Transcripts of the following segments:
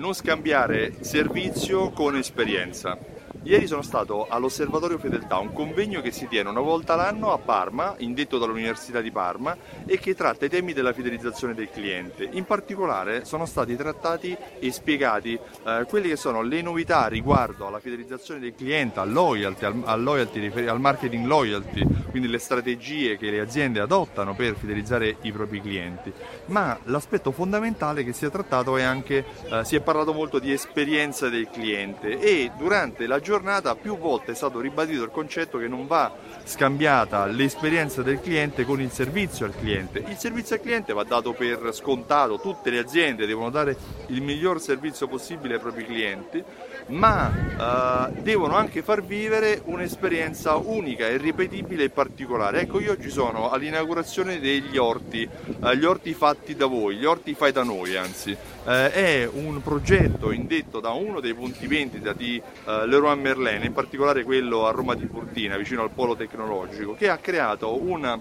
non scambiare servizio con esperienza. Ieri sono stato all'Osservatorio Fedeltà, un convegno che si tiene una volta l'anno a Parma, indetto dall'Università di Parma, e che tratta i temi della fidelizzazione del cliente. In particolare sono stati trattati e spiegati eh, quelle che sono le novità riguardo alla fidelizzazione del cliente, al loyalty, al, al, loyalty, al marketing loyalty, quindi le strategie che le aziende adottano per fidelizzare i propri clienti. Ma l'aspetto fondamentale che si è trattato è anche, eh, si è parlato molto di esperienza del cliente e durante la giornata giornata più volte è stato ribadito il concetto che non va scambiata l'esperienza del cliente con il servizio al cliente. Il servizio al cliente va dato per scontato, tutte le aziende devono dare il miglior servizio possibile ai propri clienti, ma eh, devono anche far vivere un'esperienza unica, irripetibile e particolare. Ecco, io oggi sono all'inaugurazione degli orti, eh, gli orti fatti da voi, gli orti fai da noi anzi. Eh, è un progetto indetto da uno dei punti vendita di eh, Leroy Merlin, in particolare quello a Roma Tiburtina, vicino al polo tecnologico, che ha creato una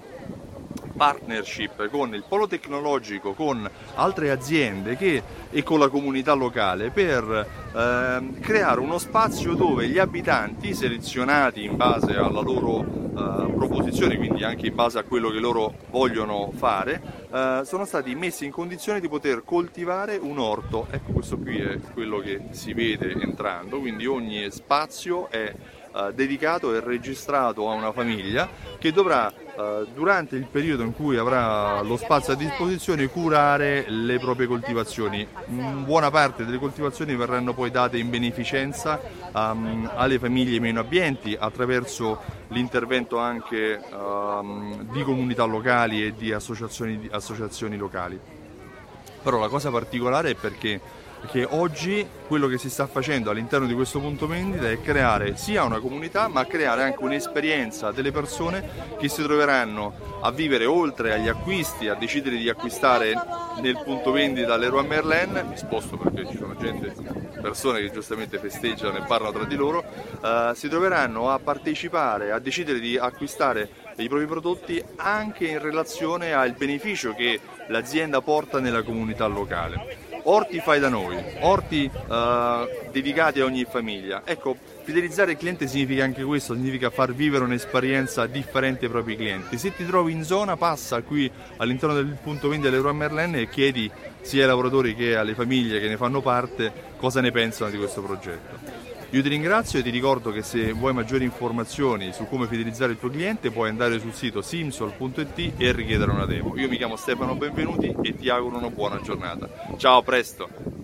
partnership con il polo tecnologico, con altre aziende che, e con la comunità locale per eh, creare uno spazio dove gli abitanti selezionati in base alla loro eh, proposizione, quindi anche in base a quello che loro vogliono fare, eh, sono stati messi in condizione di poter coltivare un orto. Ecco questo qui è quello che si vede entrando, quindi ogni spazio è eh, dedicato e registrato a una famiglia che dovrà eh, durante il periodo in cui avrà lo spazio a disposizione curare le proprie coltivazioni. Buona parte delle coltivazioni verranno poi date in beneficenza um, alle famiglie meno abbienti attraverso l'intervento anche um, di comunità locali e di associazioni, associazioni locali. Però la cosa particolare è perché che oggi quello che si sta facendo all'interno di questo punto vendita è creare sia una comunità ma creare anche un'esperienza delle persone che si troveranno a vivere oltre agli acquisti, a decidere di acquistare nel punto vendita Leroy Merlin, mi sposto perché ci sono gente, persone che giustamente festeggiano e parlano tra di loro, uh, si troveranno a partecipare, a decidere di acquistare i propri prodotti anche in relazione al beneficio che l'azienda porta nella comunità locale orti fai da noi, orti uh, dedicati a ogni famiglia. Ecco, fidelizzare il cliente significa anche questo, significa far vivere un'esperienza differente ai propri clienti. Se ti trovi in zona, passa qui all'interno del punto vendita dell'Euro Merlin e chiedi sia ai lavoratori che alle famiglie che ne fanno parte cosa ne pensano di questo progetto. Io ti ringrazio e ti ricordo che se vuoi maggiori informazioni su come fidelizzare il tuo cliente puoi andare sul sito simsol.it e richiedere una demo. Io mi chiamo Stefano Benvenuti e ti auguro una buona giornata. Ciao, a presto!